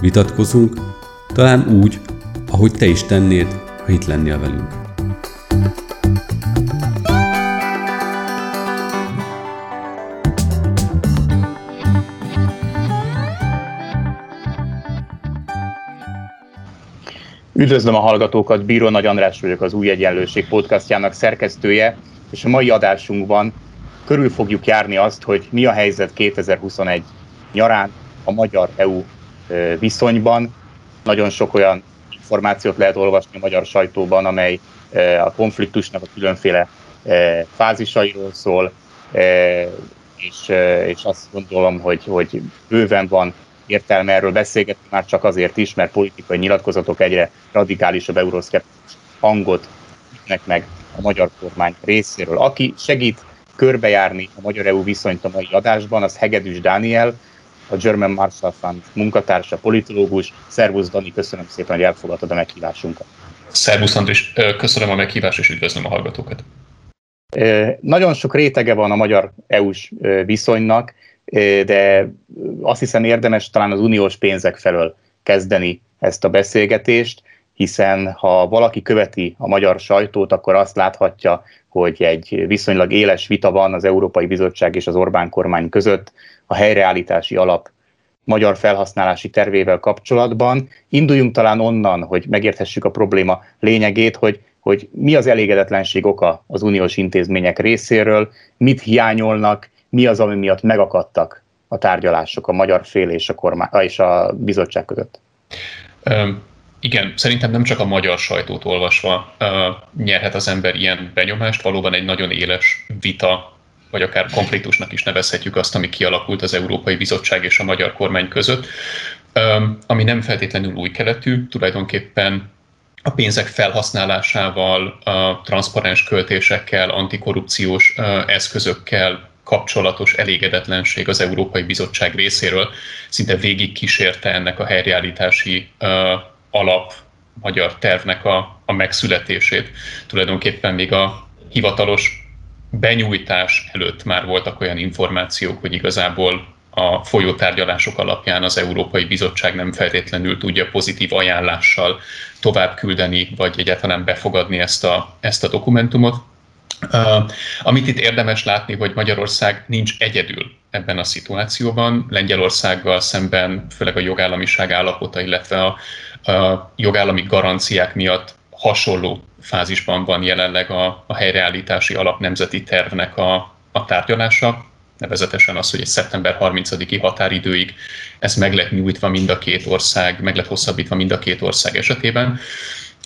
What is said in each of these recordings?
vitatkozunk, talán úgy, ahogy te is tennéd, ha itt lennél velünk. Üdvözlöm a hallgatókat, Bíró Nagy András vagyok, az Új Egyenlőség podcastjának szerkesztője, és a mai adásunkban körül fogjuk járni azt, hogy mi a helyzet 2021 nyarán a magyar-EU viszonyban. Nagyon sok olyan információt lehet olvasni a magyar sajtóban, amely a konfliktusnak a különféle fázisairól szól, és, és azt gondolom, hogy, hogy bőven van értelme erről beszélgetni, már csak azért is, mert politikai nyilatkozatok egyre radikálisabb euroszkeptikus hangot ütnek meg a magyar kormány részéről. Aki segít körbejárni a magyar-EU viszonyt a mai adásban, az Hegedűs Dániel, a German Marshall Fund munkatársa, politológus. Szervusz Dani, köszönöm szépen, hogy elfogadtad a meghívásunkat. Szervusz Andris, köszönöm a meghívást, és üdvözlöm a hallgatókat. Nagyon sok rétege van a magyar EU-s viszonynak, de azt hiszem érdemes talán az uniós pénzek felől kezdeni ezt a beszélgetést, hiszen ha valaki követi a magyar sajtót, akkor azt láthatja, hogy egy viszonylag éles vita van az Európai Bizottság és az Orbán kormány között a helyreállítási alap magyar felhasználási tervével kapcsolatban. Induljunk talán onnan, hogy megérthessük a probléma lényegét, hogy, hogy mi az elégedetlenség oka az uniós intézmények részéről, mit hiányolnak, mi az, ami miatt megakadtak a tárgyalások a magyar fél és a, kormány, és a bizottság között. Igen, szerintem nem csak a magyar sajtót olvasva uh, nyerhet az ember ilyen benyomást, valóban egy nagyon éles vita vagy akár konfliktusnak is nevezhetjük azt, ami kialakult az Európai Bizottság és a magyar kormány között, ami nem feltétlenül új keletű, tulajdonképpen a pénzek felhasználásával, a transzparens költésekkel, antikorrupciós eszközökkel kapcsolatos elégedetlenség az Európai Bizottság részéről szinte végig kísérte ennek a helyreállítási alap magyar tervnek a, a megszületését. Tulajdonképpen még a hivatalos benyújtás előtt már voltak olyan információk, hogy igazából a folyótárgyalások alapján az Európai Bizottság nem feltétlenül tudja pozitív ajánlással tovább küldeni, vagy egyáltalán befogadni ezt a, ezt a dokumentumot. Uh, amit itt érdemes látni, hogy Magyarország nincs egyedül ebben a szituációban. Lengyelországgal szemben, főleg a jogállamiság állapota, illetve a, a jogállami garanciák miatt hasonló fázisban van jelenleg a, a helyreállítási alapnemzeti tervnek a, a tárgyalása, nevezetesen az, hogy egy szeptember 30-i határidőig ez meg lett nyújtva mind a két ország, meg lett hosszabbítva mind a két ország esetében.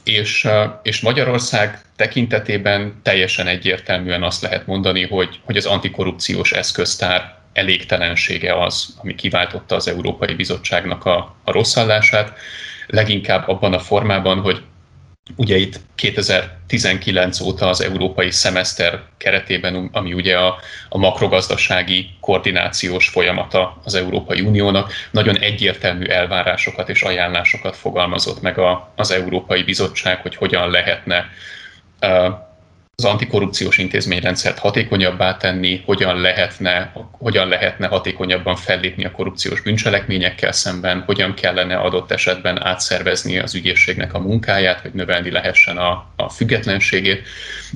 És, és Magyarország tekintetében teljesen egyértelműen azt lehet mondani, hogy, hogy az antikorrupciós eszköztár elégtelensége az, ami kiváltotta az Európai Bizottságnak a, a rosszallását, leginkább abban a formában, hogy Ugye itt 2019 óta az európai szemeszter keretében, ami ugye a, a makrogazdasági koordinációs folyamata az Európai Uniónak, nagyon egyértelmű elvárásokat és ajánlásokat fogalmazott meg a, az Európai Bizottság, hogy hogyan lehetne uh, az antikorrupciós intézményrendszert hatékonyabbá tenni, hogyan lehetne, hogyan lehetne hatékonyabban fellépni a korrupciós bűncselekményekkel szemben, hogyan kellene adott esetben átszervezni az ügyészségnek a munkáját, hogy növelni lehessen a, a függetlenségét,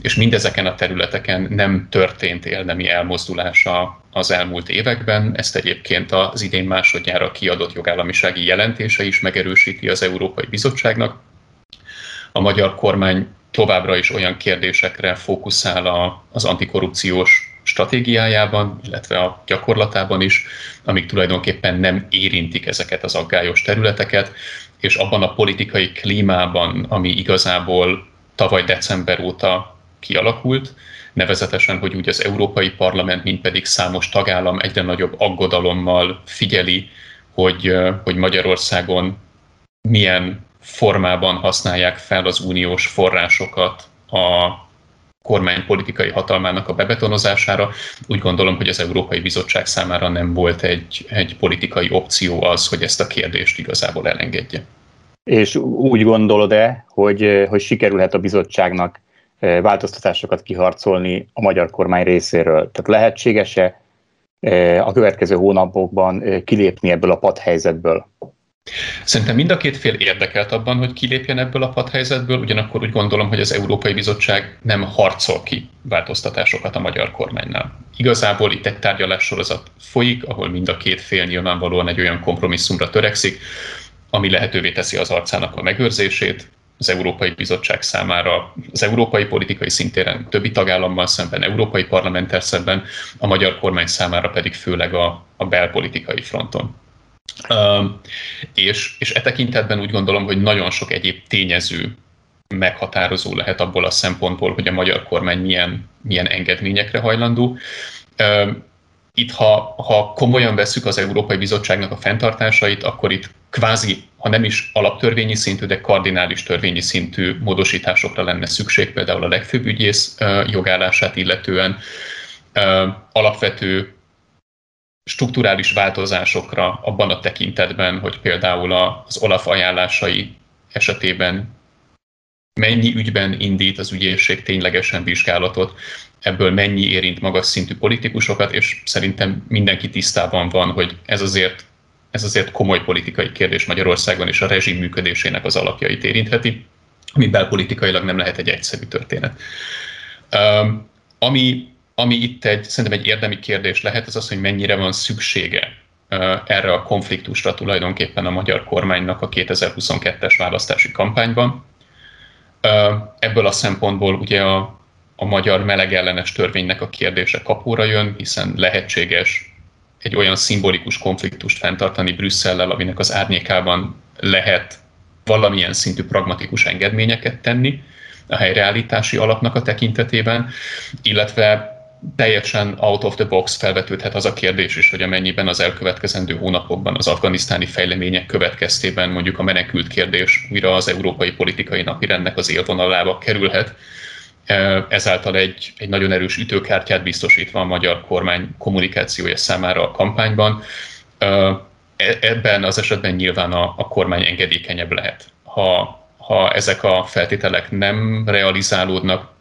és mindezeken a területeken nem történt élnemi elmozdulása az elmúlt években. Ezt egyébként az idén másodjára kiadott jogállamisági jelentése is megerősíti az Európai Bizottságnak. A magyar kormány továbbra is olyan kérdésekre fókuszál a, az antikorrupciós stratégiájában, illetve a gyakorlatában is, amik tulajdonképpen nem érintik ezeket az aggályos területeket, és abban a politikai klímában, ami igazából tavaly december óta kialakult, nevezetesen, hogy úgy az Európai Parlament, mint pedig számos tagállam egyre nagyobb aggodalommal figyeli, hogy, hogy Magyarországon milyen formában használják fel az uniós forrásokat a kormány politikai hatalmának a bebetonozására. Úgy gondolom, hogy az Európai Bizottság számára nem volt egy, egy politikai opció az, hogy ezt a kérdést igazából elengedje. És úgy gondolod-e, hogy, hogy sikerülhet a bizottságnak eh, változtatásokat kiharcolni a magyar kormány részéről? Tehát lehetséges-e eh, a következő hónapokban eh, kilépni ebből a padhelyzetből? Szerintem mind a két fél érdekelt abban, hogy kilépjen ebből a padhelyzetből, ugyanakkor úgy gondolom, hogy az Európai Bizottság nem harcol ki változtatásokat a magyar kormánynál. Igazából itt egy tárgyalássorozat folyik, ahol mind a két fél nyilvánvalóan egy olyan kompromisszumra törekszik, ami lehetővé teszi az arcának a megőrzését, az Európai Bizottság számára, az európai politikai szintéren többi tagállammal szemben, európai parlamenttel szemben, a magyar kormány számára pedig főleg a, a belpolitikai fronton. És, és e tekintetben úgy gondolom, hogy nagyon sok egyéb tényező meghatározó lehet abból a szempontból, hogy a magyar kormány milyen, milyen engedményekre hajlandó. Itt, ha, ha komolyan veszük az Európai Bizottságnak a fenntartásait, akkor itt kvázi, ha nem is alaptörvényi szintű, de kardinális törvényi szintű módosításokra lenne szükség, például a legfőbb ügyész jogállását illetően, alapvető strukturális változásokra abban a tekintetben, hogy például az Olaf ajánlásai esetében mennyi ügyben indít az ügyészség ténylegesen vizsgálatot, ebből mennyi érint magas szintű politikusokat, és szerintem mindenki tisztában van, hogy ez azért, ez azért komoly politikai kérdés Magyarországon, és a rezsim működésének az alapjait érintheti, ami belpolitikailag nem lehet egy egyszerű történet. Ami ami itt egy, szerintem egy érdemi kérdés lehet, az az, hogy mennyire van szüksége erre a konfliktusra tulajdonképpen a magyar kormánynak a 2022-es választási kampányban. Ebből a szempontból ugye a, a magyar melegellenes törvénynek a kérdése kapóra jön, hiszen lehetséges egy olyan szimbolikus konfliktust fenntartani Brüsszellel, aminek az árnyékában lehet valamilyen szintű pragmatikus engedményeket tenni a helyreállítási alapnak a tekintetében, illetve teljesen out of the box felvetődhet az a kérdés is, hogy amennyiben az elkövetkezendő hónapokban az afganisztáni fejlemények következtében mondjuk a menekült kérdés újra az európai politikai napirendnek az élvonalába kerülhet, e, ezáltal egy, egy nagyon erős ütőkártyát biztosítva a magyar kormány kommunikációja számára a kampányban. E, e, ebben az esetben nyilván a, a kormány engedékenyebb lehet. Ha, ha ezek a feltételek nem realizálódnak,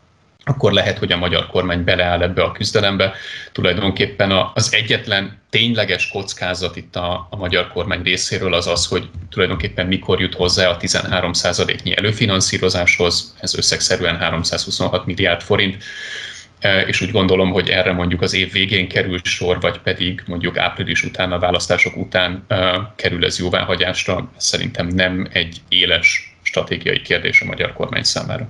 akkor lehet, hogy a magyar kormány beleáll ebbe a küzdelembe. Tulajdonképpen az egyetlen tényleges kockázat itt a, a magyar kormány részéről az az, hogy tulajdonképpen mikor jut hozzá a 13%-nyi előfinanszírozáshoz, ez összegszerűen 326 milliárd forint, e, és úgy gondolom, hogy erre mondjuk az év végén kerül sor, vagy pedig mondjuk április után, a választások után e, kerül ez jóváhagyásra. Szerintem nem egy éles stratégiai kérdés a magyar kormány számára.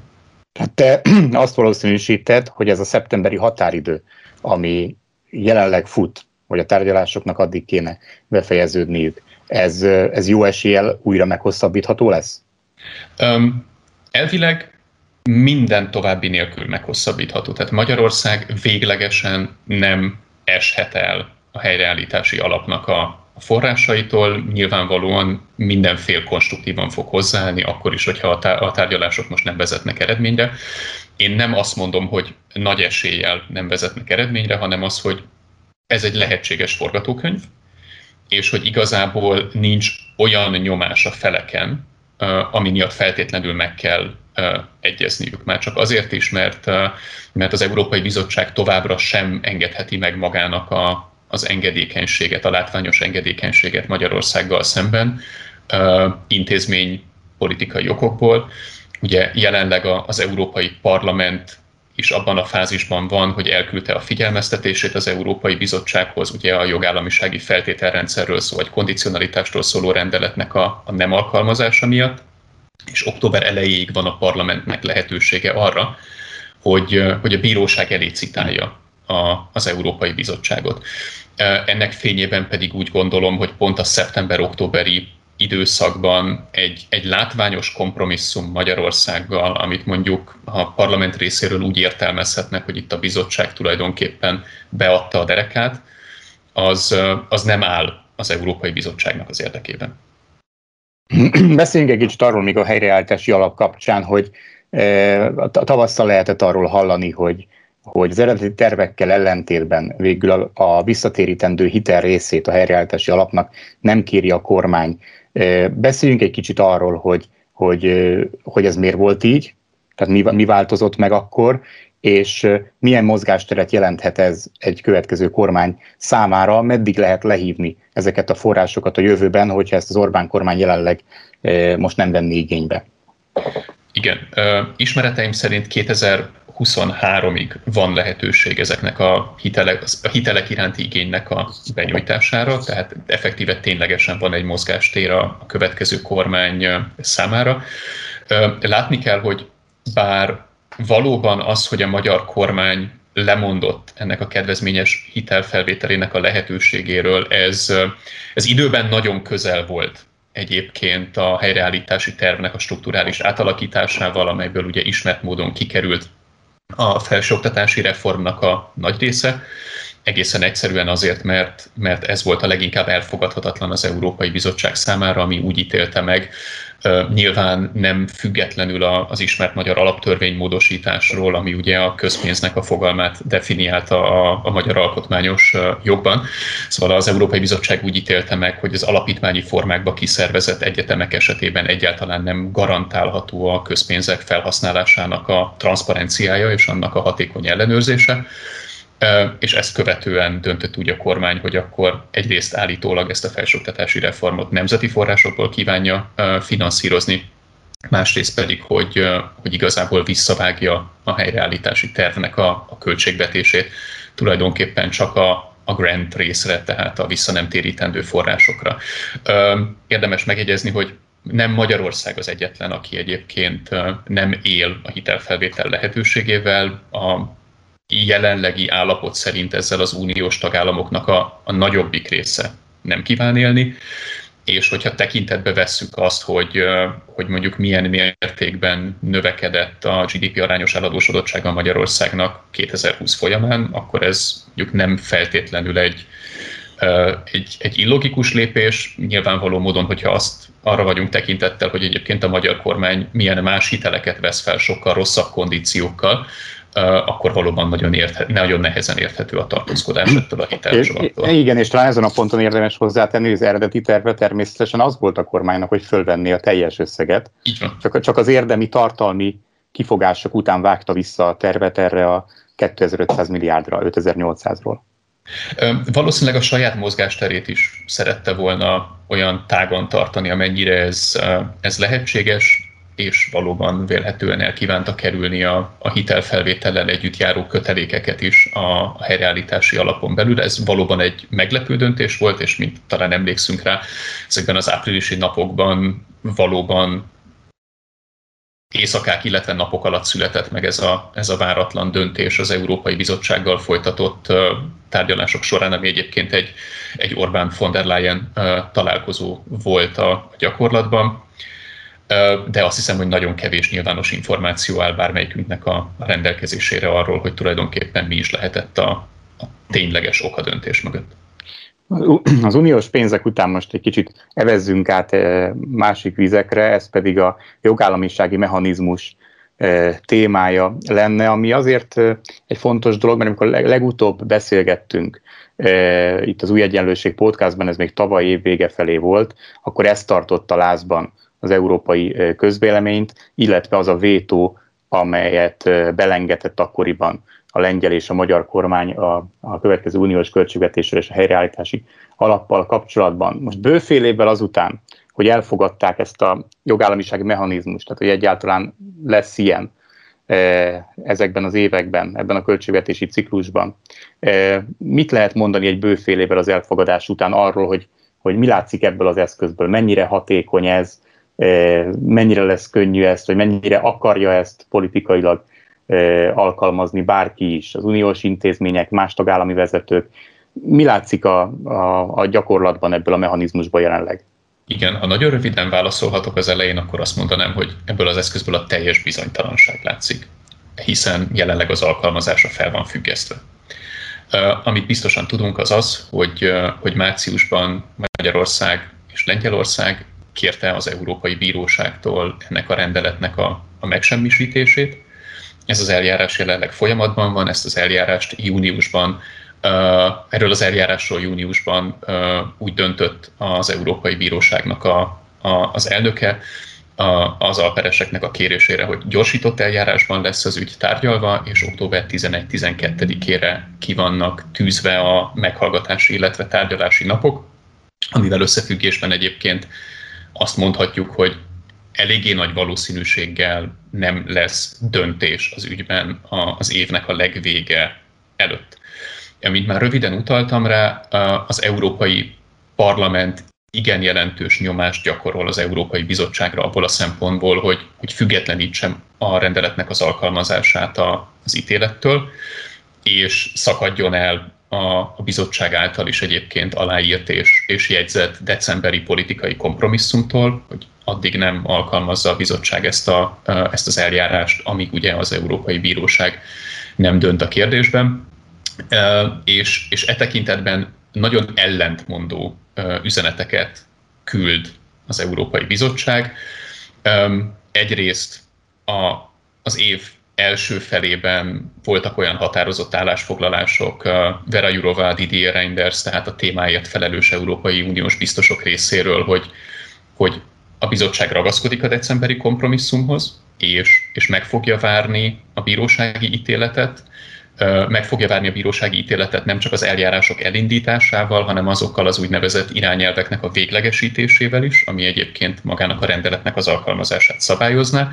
Hát te azt valószínűsíted, hogy ez a szeptemberi határidő, ami jelenleg fut, hogy a tárgyalásoknak addig kéne befejeződniük, ez, ez jó eséllyel újra meghosszabbítható lesz? Um, elvileg minden további nélkül meghosszabbítható. Tehát Magyarország véglegesen nem eshet el a helyreállítási alapnak a a forrásaitól nyilvánvalóan mindenfél konstruktívan fog hozzáállni, akkor is, hogyha a tárgyalások most nem vezetnek eredményre. Én nem azt mondom, hogy nagy eséllyel nem vezetnek eredményre, hanem az, hogy ez egy lehetséges forgatókönyv, és hogy igazából nincs olyan nyomás a feleken, ami miatt feltétlenül meg kell egyezniük. Már csak azért is, mert, mert az Európai Bizottság továbbra sem engedheti meg magának a, az engedékenységet, a látványos engedékenységet Magyarországgal szemben intézmény politikai okokból. Ugye jelenleg az Európai Parlament is abban a fázisban van, hogy elküldte a figyelmeztetését az Európai Bizottsághoz, ugye a jogállamisági feltételrendszerről szó, vagy kondicionalitástól szóló rendeletnek a, a nem alkalmazása miatt, és október elejéig van a parlamentnek lehetősége arra, hogy, hogy a bíróság elé citálja a, az Európai Bizottságot. Ennek fényében pedig úgy gondolom, hogy pont a szeptember-októberi időszakban egy, egy látványos kompromisszum Magyarországgal, amit mondjuk a parlament részéről úgy értelmezhetnek, hogy itt a bizottság tulajdonképpen beadta a derekát, az, az nem áll az Európai Bizottságnak az érdekében. Beszéljünk egy kicsit arról még a helyreállítási alap kapcsán, hogy tavasszal lehetett arról hallani, hogy hogy az eredeti tervekkel ellentétben végül a, a visszatérítendő hitel részét a helyreállítási alapnak nem kéri a kormány. Beszéljünk egy kicsit arról, hogy, hogy, hogy ez miért volt így, tehát mi, mi változott meg akkor, és milyen mozgásteret jelenthet ez egy következő kormány számára, meddig lehet lehívni ezeket a forrásokat a jövőben, hogyha ezt az Orbán kormány jelenleg most nem venni igénybe. Igen, ismereteim szerint 2023-ig van lehetőség ezeknek a hitelek, a hitelek iránti igénynek a benyújtására, tehát effektíve ténylegesen van egy mozgástér a következő kormány számára. Látni kell, hogy bár valóban az, hogy a magyar kormány lemondott ennek a kedvezményes hitelfelvételének a lehetőségéről, ez, ez időben nagyon közel volt egyébként a helyreállítási tervnek a strukturális átalakításával, amelyből ugye ismert módon kikerült a felsőoktatási reformnak a nagy része, egészen egyszerűen azért, mert, mert ez volt a leginkább elfogadhatatlan az Európai Bizottság számára, ami úgy ítélte meg, Nyilván nem függetlenül az ismert magyar alaptörvény módosításról, ami ugye a közpénznek a fogalmát definiálta a, a magyar alkotmányos jogban. Szóval az Európai Bizottság úgy ítélte meg, hogy az alapítványi formákba kiszervezett egyetemek esetében egyáltalán nem garantálható a közpénzek felhasználásának a transzparenciája és annak a hatékony ellenőrzése és ezt követően döntött úgy a kormány, hogy akkor egyrészt állítólag ezt a felsőoktatási reformot nemzeti forrásokból kívánja finanszírozni, másrészt pedig, hogy, hogy igazából visszavágja a helyreállítási tervnek a, a költségvetését tulajdonképpen csak a, a grant részre, tehát a vissza nem térítendő forrásokra. Érdemes megjegyezni, hogy nem Magyarország az egyetlen, aki egyébként nem él a hitelfelvétel lehetőségével. A jelenlegi állapot szerint ezzel az uniós tagállamoknak a, a nagyobbik része nem kíván élni, és hogyha tekintetbe vesszük azt, hogy, hogy mondjuk milyen mértékben növekedett a GDP arányos eladósodottsága Magyarországnak 2020 folyamán, akkor ez mondjuk nem feltétlenül egy, egy, egy illogikus lépés. Nyilvánvaló módon, hogyha azt arra vagyunk tekintettel, hogy egyébként a magyar kormány milyen más hiteleket vesz fel sokkal rosszabb kondíciókkal, akkor valóban nagyon, érthet, nagyon nehezen érthető a tartózkodás ettől a hitelcsomagtól. Igen, és talán ezen a ponton érdemes hozzátenni, hogy az eredeti terve természetesen az volt a kormánynak, hogy fölvenni a teljes összeget. Így van. Csak, csak az érdemi tartalmi kifogások után vágta vissza a tervet erre a 2500 milliárdra, 5800-ról. Valószínűleg a saját mozgásterét is szerette volna olyan tágon tartani, amennyire ez, ez lehetséges és valóban vélhetően elkívánta kerülni a, a hitelfelvétellel együtt járó kötelékeket is a, a helyreállítási alapon belül. Ez valóban egy meglepő döntés volt, és mint talán emlékszünk rá, ezekben az áprilisi napokban valóban éjszakák, illetve napok alatt született meg ez a, ez a váratlan döntés az Európai Bizottsággal folytatott uh, tárgyalások során, ami egyébként egy, egy Orbán von der Leyen uh, találkozó volt a gyakorlatban de azt hiszem, hogy nagyon kevés nyilvános információ áll bármelyikünknek a rendelkezésére arról, hogy tulajdonképpen mi is lehetett a, a tényleges okadöntés mögött. Az uniós pénzek után most egy kicsit evezzünk át másik vizekre, ez pedig a jogállamisági mechanizmus témája lenne, ami azért egy fontos dolog, mert amikor legutóbb beszélgettünk itt az Új Egyenlőség podcastban, ez még tavaly év vége felé volt, akkor ezt tartotta lázban az európai közvéleményt, illetve az a vétó, amelyet belengetett akkoriban a lengyel és a magyar kormány a, a következő uniós költségvetésre és a helyreállítási alappal kapcsolatban. Most bőfél évvel azután, hogy elfogadták ezt a jogállamisági mechanizmust, tehát hogy egyáltalán lesz ilyen ezekben az években, ebben a költségvetési ciklusban. Mit lehet mondani egy bőfél évvel az elfogadás után arról, hogy, hogy mi látszik ebből az eszközből, mennyire hatékony ez, mennyire lesz könnyű ezt, vagy mennyire akarja ezt politikailag alkalmazni bárki is, az uniós intézmények, más tagállami vezetők. Mi látszik a, a, a gyakorlatban ebből a mechanizmusban jelenleg? Igen, ha nagyon röviden válaszolhatok az elején, akkor azt mondanám, hogy ebből az eszközből a teljes bizonytalanság látszik, hiszen jelenleg az alkalmazása fel van függesztve. Uh, amit biztosan tudunk az az, hogy, hogy márciusban Magyarország és Lengyelország kérte az Európai Bíróságtól ennek a rendeletnek a, a megsemmisítését. Ez az eljárás jelenleg folyamatban van, ezt az eljárást júniusban Erről az eljárásról júniusban úgy döntött az Európai Bíróságnak a, a, az elnöke, az alpereseknek a kérésére, hogy gyorsított eljárásban lesz az ügy tárgyalva, és október 11-12-ére ki vannak tűzve a meghallgatási, illetve tárgyalási napok, amivel összefüggésben egyébként azt mondhatjuk, hogy eléggé nagy valószínűséggel nem lesz döntés az ügyben az évnek a legvége előtt. Amint már röviden utaltam rá, az Európai Parlament igen jelentős nyomást gyakorol az Európai Bizottságra abból a szempontból, hogy, hogy függetlenítsem a rendeletnek az alkalmazását az ítélettől, és szakadjon el a, a bizottság által is egyébként aláírt és, és jegyzett decemberi politikai kompromisszumtól, hogy addig nem alkalmazza a bizottság ezt, a, ezt az eljárást, amíg ugye az Európai Bíróság nem dönt a kérdésben. És, és e tekintetben nagyon ellentmondó üzeneteket küld az Európai Bizottság. Egyrészt a, az év első felében voltak olyan határozott állásfoglalások Vera Jurova, Didier Reinders, tehát a témáért felelős Európai Uniós biztosok részéről, hogy, hogy a bizottság ragaszkodik a decemberi kompromisszumhoz, és, és meg fogja várni a bírósági ítéletet, meg fogja várni a bírósági ítéletet nem csak az eljárások elindításával, hanem azokkal az úgynevezett irányelveknek a véglegesítésével is, ami egyébként magának a rendeletnek az alkalmazását szabályozná.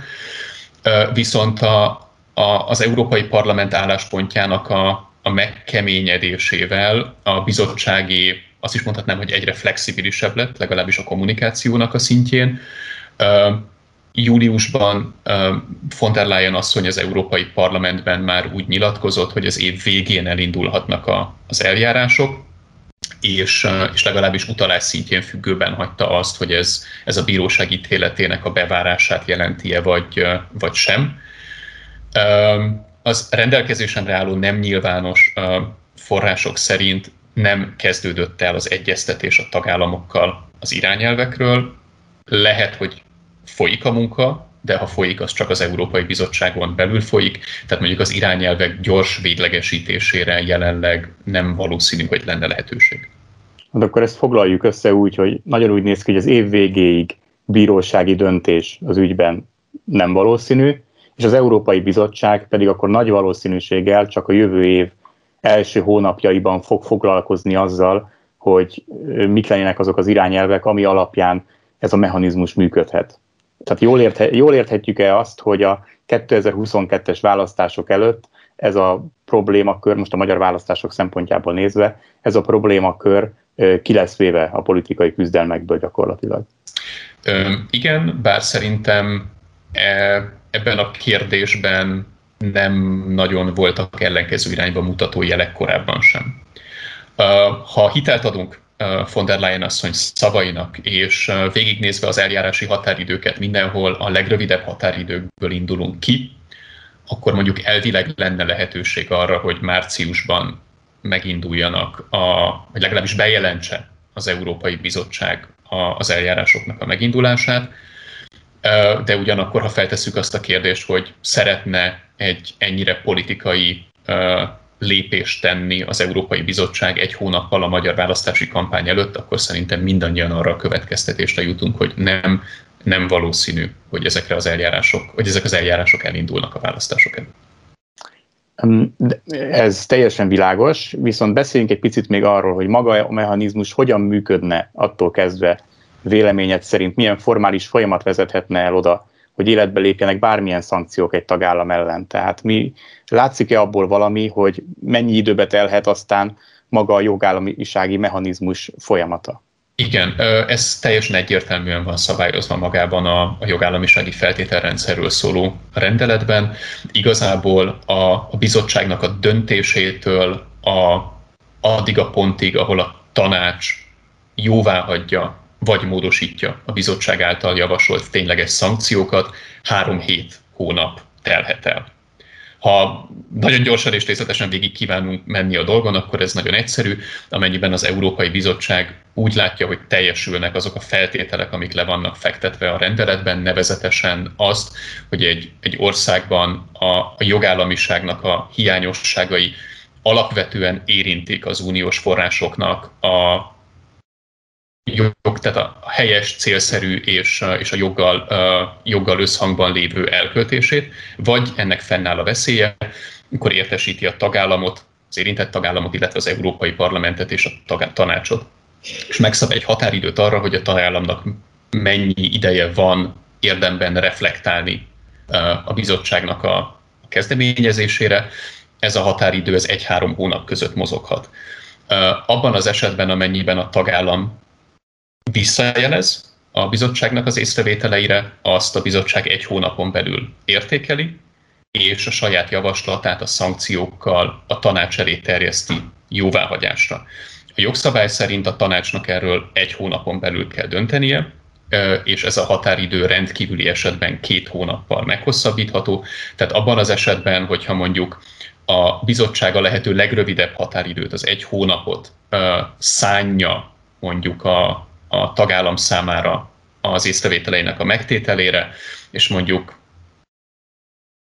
Viszont a, a, az Európai Parlament álláspontjának a, a megkeményedésével a bizottsági, azt is mondhatnám, hogy egyre flexibilisebb lett, legalábbis a kommunikációnak a szintjén, Júliusban von der Leyen asszony az Európai Parlamentben már úgy nyilatkozott, hogy az év végén elindulhatnak a, az eljárások, és, és legalábbis utalás szintjén függőben hagyta azt, hogy ez, ez a bíróság ítéletének a bevárását jelenti-e, vagy, vagy sem. Az rendelkezésemre álló nem nyilvános források szerint nem kezdődött el az egyeztetés a tagállamokkal az irányelvekről. Lehet, hogy folyik a munka, de ha folyik, az csak az Európai Bizottságon belül folyik, tehát mondjuk az irányelvek gyors véglegesítésére jelenleg nem valószínű, hogy lenne lehetőség. Hát akkor ezt foglaljuk össze úgy, hogy nagyon úgy néz ki, hogy az év végéig bírósági döntés az ügyben nem valószínű, és az Európai Bizottság pedig akkor nagy valószínűséggel csak a jövő év első hónapjaiban fog foglalkozni azzal, hogy mik lennének azok az irányelvek, ami alapján ez a mechanizmus működhet. Tehát jól, érthe, jól érthetjük-e azt, hogy a 2022-es választások előtt ez a problémakör, most a magyar választások szempontjából nézve, ez a problémakör ki lesz véve a politikai küzdelmekből gyakorlatilag? Ö, igen, bár szerintem ebben a kérdésben nem nagyon voltak ellenkező irányba mutató jelek korábban sem. Ha hitelt adunk von der Leyen asszony szavainak, és végignézve az eljárási határidőket mindenhol a legrövidebb határidőkből indulunk ki, akkor mondjuk elvileg lenne lehetőség arra, hogy márciusban meginduljanak, a, vagy legalábbis bejelentse az Európai Bizottság az eljárásoknak a megindulását, de ugyanakkor, ha feltesszük azt a kérdést, hogy szeretne egy ennyire politikai lépést tenni az Európai Bizottság egy hónappal a magyar választási kampány előtt, akkor szerintem mindannyian arra a következtetésre jutunk, hogy nem, nem valószínű, hogy ezekre az eljárások, hogy ezek az eljárások elindulnak a választások előtt. Ez teljesen világos, viszont beszéljünk egy picit még arról, hogy maga a mechanizmus hogyan működne attól kezdve véleményed szerint, milyen formális folyamat vezethetne el oda, hogy életbe lépjenek bármilyen szankciók egy tagállam ellen. Tehát mi látszik-e abból valami, hogy mennyi időbe telhet aztán maga a jogállamisági mechanizmus folyamata? Igen, ez teljesen egyértelműen van szabályozva magában a, a jogállamisági feltételrendszerről szóló rendeletben. Igazából a, a bizottságnak a döntésétől a, addig a pontig, ahol a tanács jóvá hagyja vagy módosítja a bizottság által javasolt tényleges szankciókat, három hét hónap telhet el. Ha nagyon gyorsan és részletesen végig kívánunk menni a dolgon, akkor ez nagyon egyszerű, amennyiben az Európai Bizottság úgy látja, hogy teljesülnek azok a feltételek, amik le vannak fektetve a rendeletben, nevezetesen azt, hogy egy, egy országban a, a jogállamiságnak a hiányosságai alapvetően érintik az uniós forrásoknak a jog, tehát a helyes, célszerű és, és a joggal, joggal összhangban lévő elköltését, vagy ennek fennáll a veszélye, akkor értesíti a tagállamot, az érintett tagállamot, illetve az Európai Parlamentet és a tanácsot. És megszab egy határidőt arra, hogy a tagállamnak mennyi ideje van érdemben reflektálni a bizottságnak a kezdeményezésére. Ez a határidő ez egy-három hónap között mozoghat. Abban az esetben, amennyiben a tagállam visszajelez a bizottságnak az észrevételeire, azt a bizottság egy hónapon belül értékeli, és a saját javaslatát a szankciókkal a tanács elé terjeszti jóváhagyásra. A jogszabály szerint a tanácsnak erről egy hónapon belül kell döntenie, és ez a határidő rendkívüli esetben két hónappal meghosszabbítható. Tehát abban az esetben, hogyha mondjuk a bizottság a lehető legrövidebb határidőt, az egy hónapot szánja mondjuk a, a tagállam számára az észrevételeinek a megtételére, és mondjuk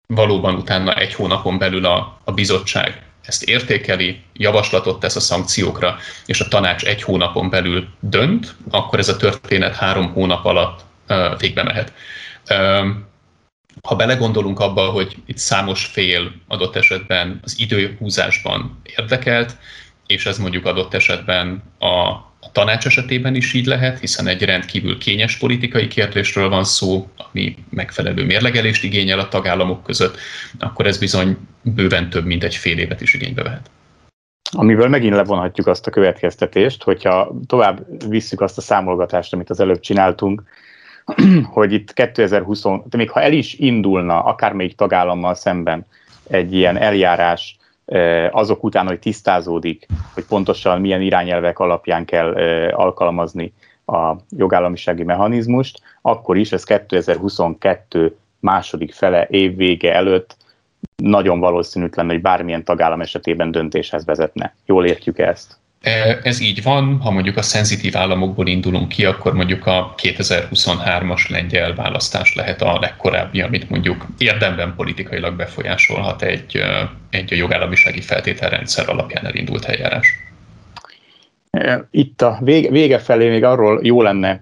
valóban utána egy hónapon belül a, a bizottság ezt értékeli, javaslatot tesz a szankciókra, és a tanács egy hónapon belül dönt, akkor ez a történet három hónap alatt uh, végbe mehet. Uh, ha belegondolunk abba, hogy itt számos fél adott esetben az időhúzásban érdekelt, és ez mondjuk adott esetben a tanács esetében is így lehet, hiszen egy rendkívül kényes politikai kérdésről van szó, ami megfelelő mérlegelést igényel a tagállamok között, akkor ez bizony bőven több, mint egy fél évet is igénybe vehet. Amiből megint levonhatjuk azt a következtetést, hogyha tovább visszük azt a számolgatást, amit az előbb csináltunk, hogy itt 2020, de még ha el is indulna akármelyik tagállammal szemben egy ilyen eljárás, azok után, hogy tisztázódik, hogy pontosan milyen irányelvek alapján kell alkalmazni a jogállamisági mechanizmust, akkor is ez 2022 második fele év vége előtt nagyon valószínűtlen, hogy bármilyen tagállam esetében döntéshez vezetne. Jól értjük ezt? E, ez így van, ha mondjuk a szenzitív államokból indulunk ki, akkor mondjuk a 2023-as lengyel választás lehet a legkorábbi, amit mondjuk érdemben politikailag befolyásolhat egy, egy a jogállamisági feltételrendszer alapján elindult eljárás. E, itt a vége, vége felé még arról jó lenne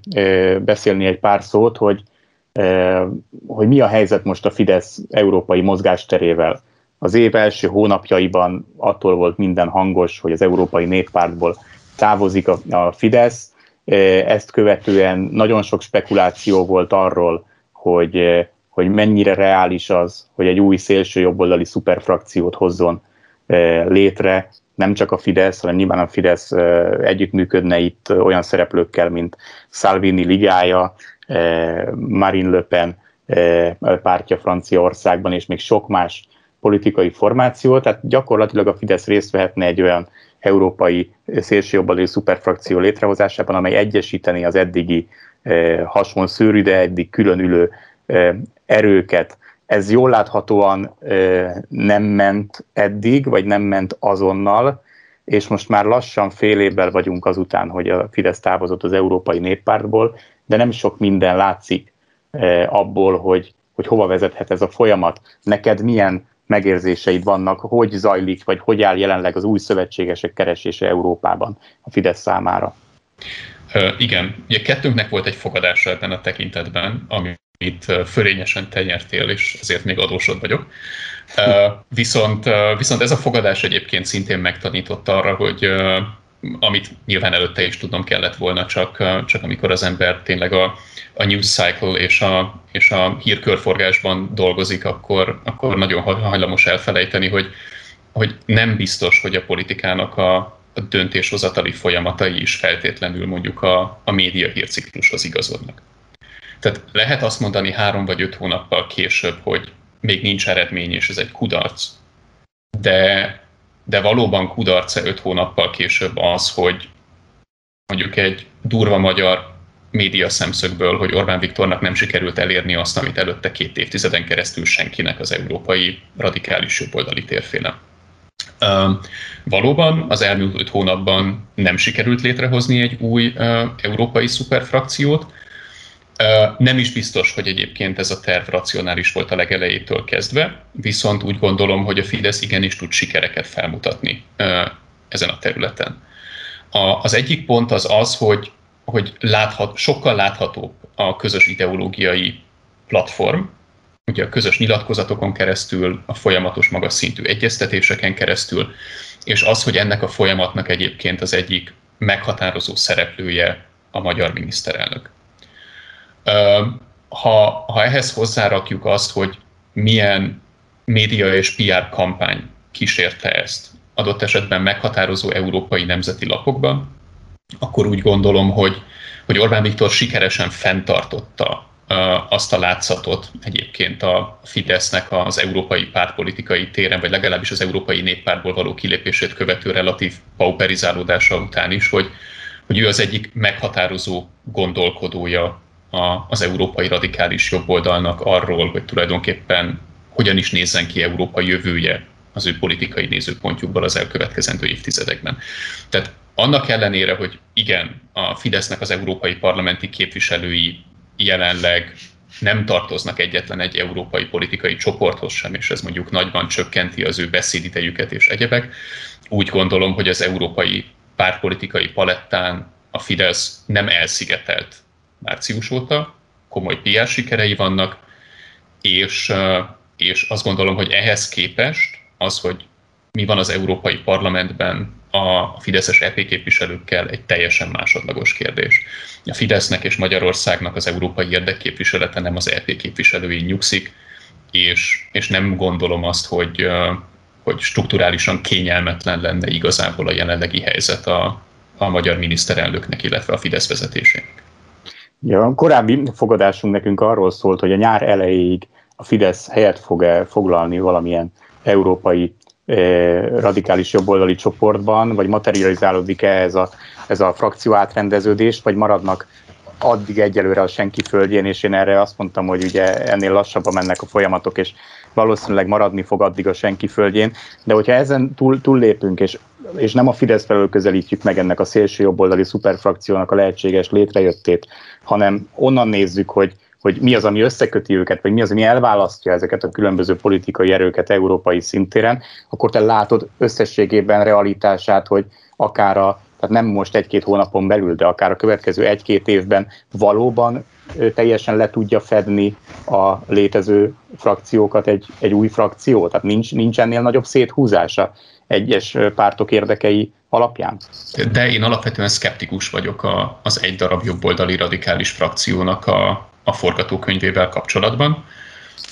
beszélni egy pár szót, hogy, hogy mi a helyzet most a Fidesz európai mozgásterével az év első hónapjaiban attól volt minden hangos, hogy az Európai Néppártból távozik a, a Fidesz. E, ezt követően nagyon sok spekuláció volt arról, hogy, e, hogy mennyire reális az, hogy egy új szélső jobboldali szuperfrakciót hozzon e, létre, nem csak a Fidesz, hanem nyilván a Fidesz együttműködne itt olyan szereplőkkel, mint Salvini ligája, Marine Le Pen pártja Franciaországban, és még sok más politikai formáció, tehát gyakorlatilag a Fidesz részt vehetne egy olyan európai szélsőjobboldali szuperfrakció létrehozásában, amely egyesíteni az eddigi eh, hasonló szőrű, de eddig különülő eh, erőket. Ez jól láthatóan eh, nem ment eddig, vagy nem ment azonnal, és most már lassan fél évvel vagyunk azután, hogy a Fidesz távozott az Európai Néppártból, de nem sok minden látszik abból, hogy, hogy hova vezethet ez a folyamat. Neked milyen megérzéseid vannak, hogy zajlik, vagy hogy áll jelenleg az új szövetségesek keresése Európában a Fidesz számára? Uh, igen, ugye kettőnknek volt egy fogadása ebben a tekintetben, amit fölényesen te nyertél, és ezért még adósod vagyok. Uh, viszont, uh, viszont ez a fogadás egyébként szintén megtanított arra, hogy uh, amit nyilván előtte is tudnom kellett volna, csak, csak amikor az ember tényleg a, a news cycle és a, és a hírkörforgásban dolgozik, akkor, akkor nagyon hajlamos elfelejteni, hogy, hogy nem biztos, hogy a politikának a, a döntéshozatali folyamatai is feltétlenül mondjuk a, a média hírciklushoz igazodnak. Tehát lehet azt mondani három vagy öt hónappal később, hogy még nincs eredmény, és ez egy kudarc, de de valóban kudarca öt hónappal később az, hogy mondjuk egy durva magyar média szemszögből, hogy Orbán Viktornak nem sikerült elérni azt, amit előtte két évtizeden keresztül senkinek az európai radikális jobboldali térféle. Uh, valóban az elmúlt hónapban nem sikerült létrehozni egy új uh, európai szuperfrakciót. Nem is biztos, hogy egyébként ez a terv racionális volt a legelejétől kezdve, viszont úgy gondolom, hogy a Fidesz igenis tud sikereket felmutatni ezen a területen. Az egyik pont az az, hogy hogy láthat, sokkal láthatóbb a közös ideológiai platform, ugye a közös nyilatkozatokon keresztül, a folyamatos magas szintű egyeztetéseken keresztül, és az, hogy ennek a folyamatnak egyébként az egyik meghatározó szereplője a magyar miniszterelnök. Ha, ha ehhez hozzárakjuk azt, hogy milyen média és PR kampány kísérte ezt, adott esetben meghatározó európai nemzeti lapokban, akkor úgy gondolom, hogy, hogy Orbán Viktor sikeresen fenntartotta azt a látszatot egyébként a Fidesznek az európai pártpolitikai téren, vagy legalábbis az európai néppártból való kilépését követő relatív pauperizálódása után is, hogy, hogy ő az egyik meghatározó gondolkodója az európai radikális jobboldalnak arról, hogy tulajdonképpen hogyan is nézzen ki Európa jövője az ő politikai nézőpontjukból az elkövetkezendő évtizedekben. Tehát annak ellenére, hogy igen, a Fidesznek az európai parlamenti képviselői jelenleg nem tartoznak egyetlen egy európai politikai csoporthoz sem, és ez mondjuk nagyban csökkenti az ő beszédidejüket és egyebek. Úgy gondolom, hogy az európai pártpolitikai palettán a Fidesz nem elszigetelt március óta, komoly PR sikerei vannak, és, és azt gondolom, hogy ehhez képest az, hogy mi van az Európai Parlamentben a Fideszes EP képviselőkkel egy teljesen másodlagos kérdés. A Fidesznek és Magyarországnak az európai érdekképviselete nem az EP képviselői nyugszik, és, és nem gondolom azt, hogy, hogy strukturálisan kényelmetlen lenne igazából a jelenlegi helyzet a, a magyar miniszterelnöknek, illetve a Fidesz vezetésének. Ja, a korábbi fogadásunk nekünk arról szólt, hogy a nyár elejéig a Fidesz helyet fog-e foglalni valamilyen európai radikális jobboldali csoportban, vagy materializálódik-e ez a, ez a frakció átrendeződés, vagy maradnak addig egyelőre a senki földjén, és én erre azt mondtam, hogy ugye ennél lassabban mennek a folyamatok, és valószínűleg maradni fog addig a senki földjén, de hogyha ezen túl, túllépünk, és, és nem a Fidesz felől közelítjük meg ennek a szélső jobboldali szuperfrakciónak a lehetséges létrejöttét, hanem onnan nézzük, hogy hogy mi az, ami összeköti őket, vagy mi az, ami elválasztja ezeket a különböző politikai erőket európai szintéren, akkor te látod összességében realitását, hogy akár a, tehát nem most egy-két hónapon belül, de akár a következő egy-két évben valóban teljesen le tudja fedni a létező frakciókat egy, egy új frakció? Tehát nincs, nincs ennél nagyobb széthúzása egyes pártok érdekei alapján? De én alapvetően szkeptikus vagyok a, az egy darab jobboldali radikális frakciónak a, a forgatókönyvével kapcsolatban,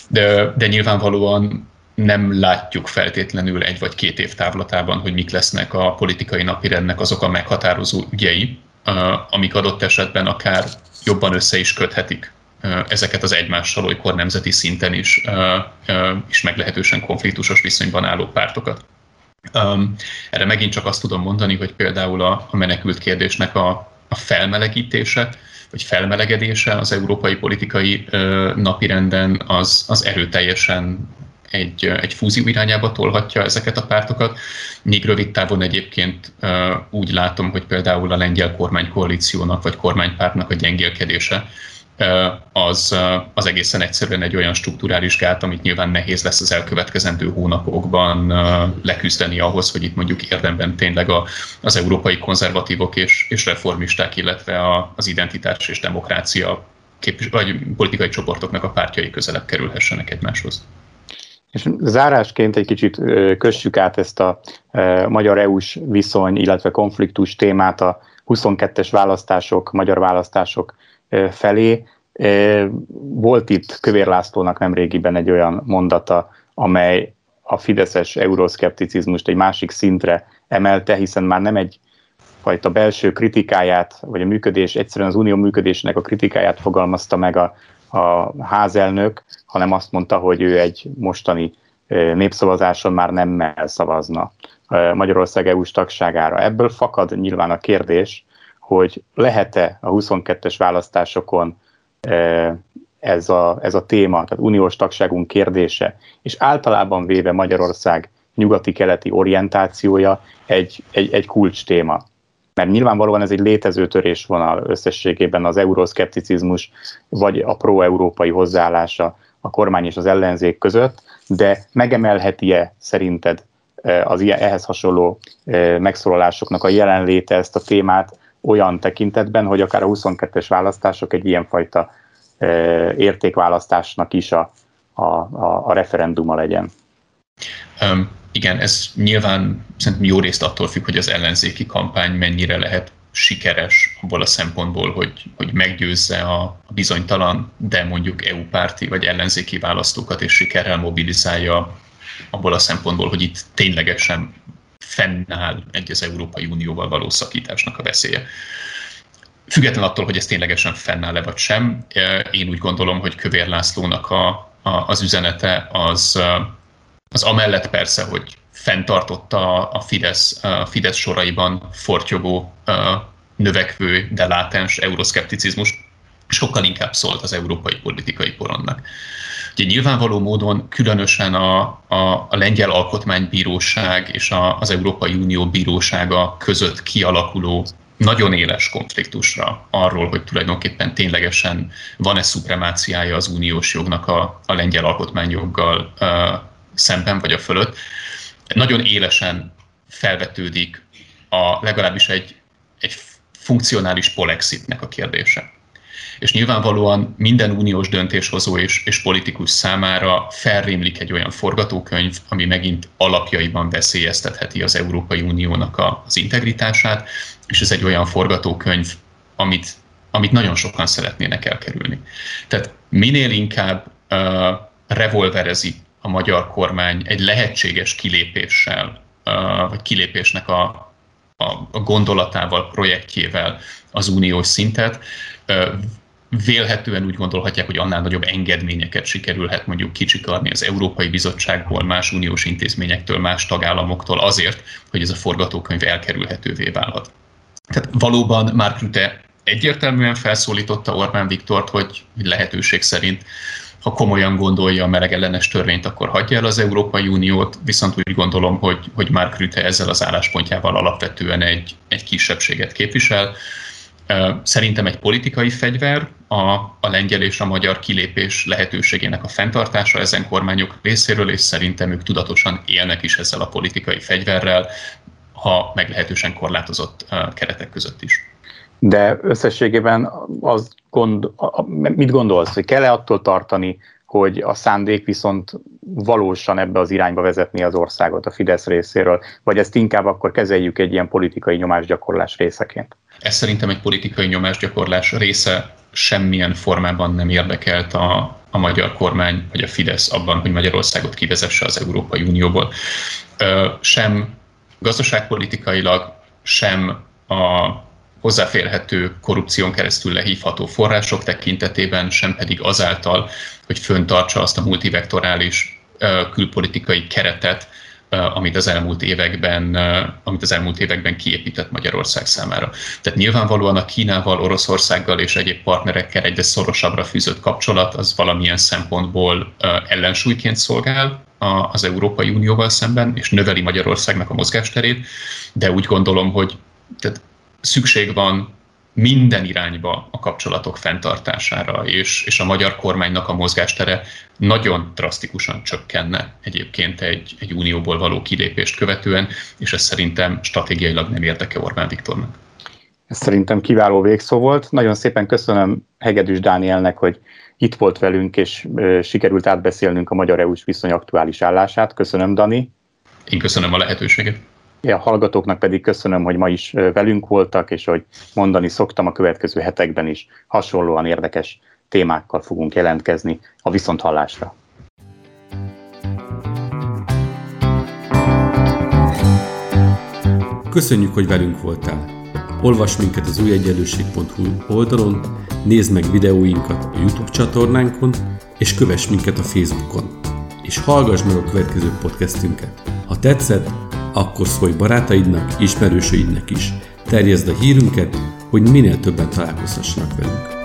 de, de nyilvánvalóan nem látjuk feltétlenül egy vagy két év távlatában, hogy mik lesznek a politikai napirendnek azok a meghatározó ügyei, amik adott esetben akár jobban össze is köthetik ezeket az egymással olykor nemzeti szinten is, is meglehetősen konfliktusos viszonyban álló pártokat. Erre megint csak azt tudom mondani, hogy például a, a menekült kérdésnek a, a felmelegítése, vagy felmelegedése az európai politikai napirenden az, az erőteljesen egy, egy fúzió irányába tolhatja ezeket a pártokat. Míg rövid távon egyébként úgy látom, hogy például a lengyel kormánykoalíciónak vagy kormánypártnak a gyengélkedése az, az egészen egyszerűen egy olyan strukturális gát, amit nyilván nehéz lesz az elkövetkezendő hónapokban leküzdeni ahhoz, hogy itt mondjuk érdemben tényleg a, az európai konzervatívok és, és reformisták, illetve a, az identitás és demokrácia képvis, vagy politikai csoportoknak a pártjai közelebb kerülhessenek egymáshoz. És zárásként egy kicsit kössük át ezt a magyar EU-s viszony, illetve konfliktus témát a 22-es választások, magyar választások felé. Volt itt Kövér Lászlónak nemrégiben egy olyan mondata, amely a fideszes euroszkepticizmust egy másik szintre emelte, hiszen már nem egy fajta belső kritikáját, vagy a működés, egyszerűen az unió működésének a kritikáját fogalmazta meg a, a házelnök, hanem azt mondta, hogy ő egy mostani népszavazáson már nemmel szavazna Magyarország EU-s tagságára. Ebből fakad nyilván a kérdés, hogy lehet-e a 22-es választásokon ez a, ez a téma, tehát uniós tagságunk kérdése, és általában véve Magyarország nyugati-keleti orientációja egy, egy, egy kulcs téma. Mert nyilvánvalóan ez egy létező törésvonal összességében az euroszkepticizmus, vagy a pro-európai hozzáállása a kormány és az ellenzék között, de megemelheti-e szerinted az ilyen, ehhez hasonló megszólalásoknak a jelenléte ezt a témát olyan tekintetben, hogy akár a 22-es választások egy ilyenfajta értékválasztásnak is a, a, a, a referenduma legyen. Um, igen, ez nyilván szerintem jó részt attól függ, hogy az ellenzéki kampány mennyire lehet sikeres abból a szempontból, hogy, hogy meggyőzze a, bizonytalan, de mondjuk EU-párti vagy ellenzéki választókat, és sikerrel mobilizálja abból a szempontból, hogy itt ténylegesen fennáll egy az Európai Unióval való szakításnak a veszélye. Független attól, hogy ez ténylegesen fennáll-e vagy sem, én úgy gondolom, hogy Kövér Lászlónak a, a, az üzenete az, az amellett persze, hogy fenntartotta a Fidesz, a Fidesz soraiban fortyogó, növekvő, de látens euroszkepticizmus, sokkal inkább szólt az európai politikai porondnak. Ugye nyilvánvaló módon különösen a, a, a Lengyel Alkotmánybíróság és a, az Európai Unió Bírósága között kialakuló nagyon éles konfliktusra arról, hogy tulajdonképpen ténylegesen van-e szupremáciája az uniós jognak a, a lengyel alkotmányjoggal uh, szemben vagy a fölött. Nagyon élesen felvetődik a legalábbis egy, egy funkcionális polexitnek a kérdése és nyilvánvalóan minden uniós döntéshozó és, és politikus számára felrémlik egy olyan forgatókönyv, ami megint alapjaiban veszélyeztetheti az Európai Uniónak a, az integritását, és ez egy olyan forgatókönyv, amit, amit nagyon sokan szeretnének elkerülni. Tehát minél inkább uh, revolverezi a magyar kormány egy lehetséges kilépéssel, uh, vagy kilépésnek a, a, a gondolatával, projektjével az uniós szintet, vélhetően úgy gondolhatják, hogy annál nagyobb engedményeket sikerülhet mondjuk kicsikarni az Európai Bizottságból, más uniós intézményektől, más tagállamoktól azért, hogy ez a forgatókönyv elkerülhetővé válhat. Tehát valóban Mark Rutte egyértelműen felszólította Orbán Viktort, hogy lehetőség szerint ha komolyan gondolja a melegellenes törvényt, akkor hagyja el az Európai Uniót, viszont úgy gondolom, hogy, hogy Mark Rutte ezzel az álláspontjával alapvetően egy, egy kisebbséget képvisel, Szerintem egy politikai fegyver a, a lengyel és a magyar kilépés lehetőségének a fenntartása ezen kormányok részéről, és szerintem ők tudatosan élnek is ezzel a politikai fegyverrel, ha meglehetősen korlátozott keretek között is. De összességében az gond, mit gondolsz, hogy kell-e attól tartani, hogy a szándék viszont valósan ebbe az irányba vezetni az országot a Fidesz részéről, vagy ezt inkább akkor kezeljük egy ilyen politikai nyomásgyakorlás részeként? Ez szerintem egy politikai nyomásgyakorlás része semmilyen formában nem érdekelt a, a magyar kormány vagy a Fidesz abban, hogy Magyarországot kivezesse az Európai Unióból. Sem gazdaságpolitikailag, sem a hozzáférhető korrupción keresztül lehívható források tekintetében, sem pedig azáltal, hogy föntartsa azt a multivektorális külpolitikai keretet, amit az elmúlt években, amit az elmúlt években kiépített Magyarország számára. Tehát nyilvánvalóan a Kínával, Oroszországgal és egyéb partnerekkel egyre szorosabbra fűzött kapcsolat az valamilyen szempontból ellensúlyként szolgál az Európai Unióval szemben, és növeli Magyarországnak a mozgásterét, de úgy gondolom, hogy tehát szükség van minden irányba a kapcsolatok fenntartására, és, és a magyar kormánynak a mozgástere nagyon drasztikusan csökkenne egyébként egy, egy unióból való kilépést követően, és ez szerintem stratégiailag nem érdeke Orbán Viktornak. Ez szerintem kiváló végszó volt. Nagyon szépen köszönöm Hegedűs Dánielnek, hogy itt volt velünk, és sikerült átbeszélnünk a magyar EU-s viszony aktuális állását. Köszönöm, Dani. Én köszönöm a lehetőséget. A hallgatóknak pedig köszönöm, hogy ma is velünk voltak, és hogy mondani szoktam a következő hetekben is hasonlóan érdekes témákkal fogunk jelentkezni a viszonthallásra. Köszönjük, hogy velünk voltál! Olvasd minket az újegyenlőség.hu oldalon, nézd meg videóinkat a YouTube csatornánkon, és kövess minket a Facebookon. És hallgass meg a következő podcastünket. Ha tetszett, akkor szólj barátaidnak, ismerősöidnek is. Terjezd a hírünket, hogy minél többen találkozhassanak velünk.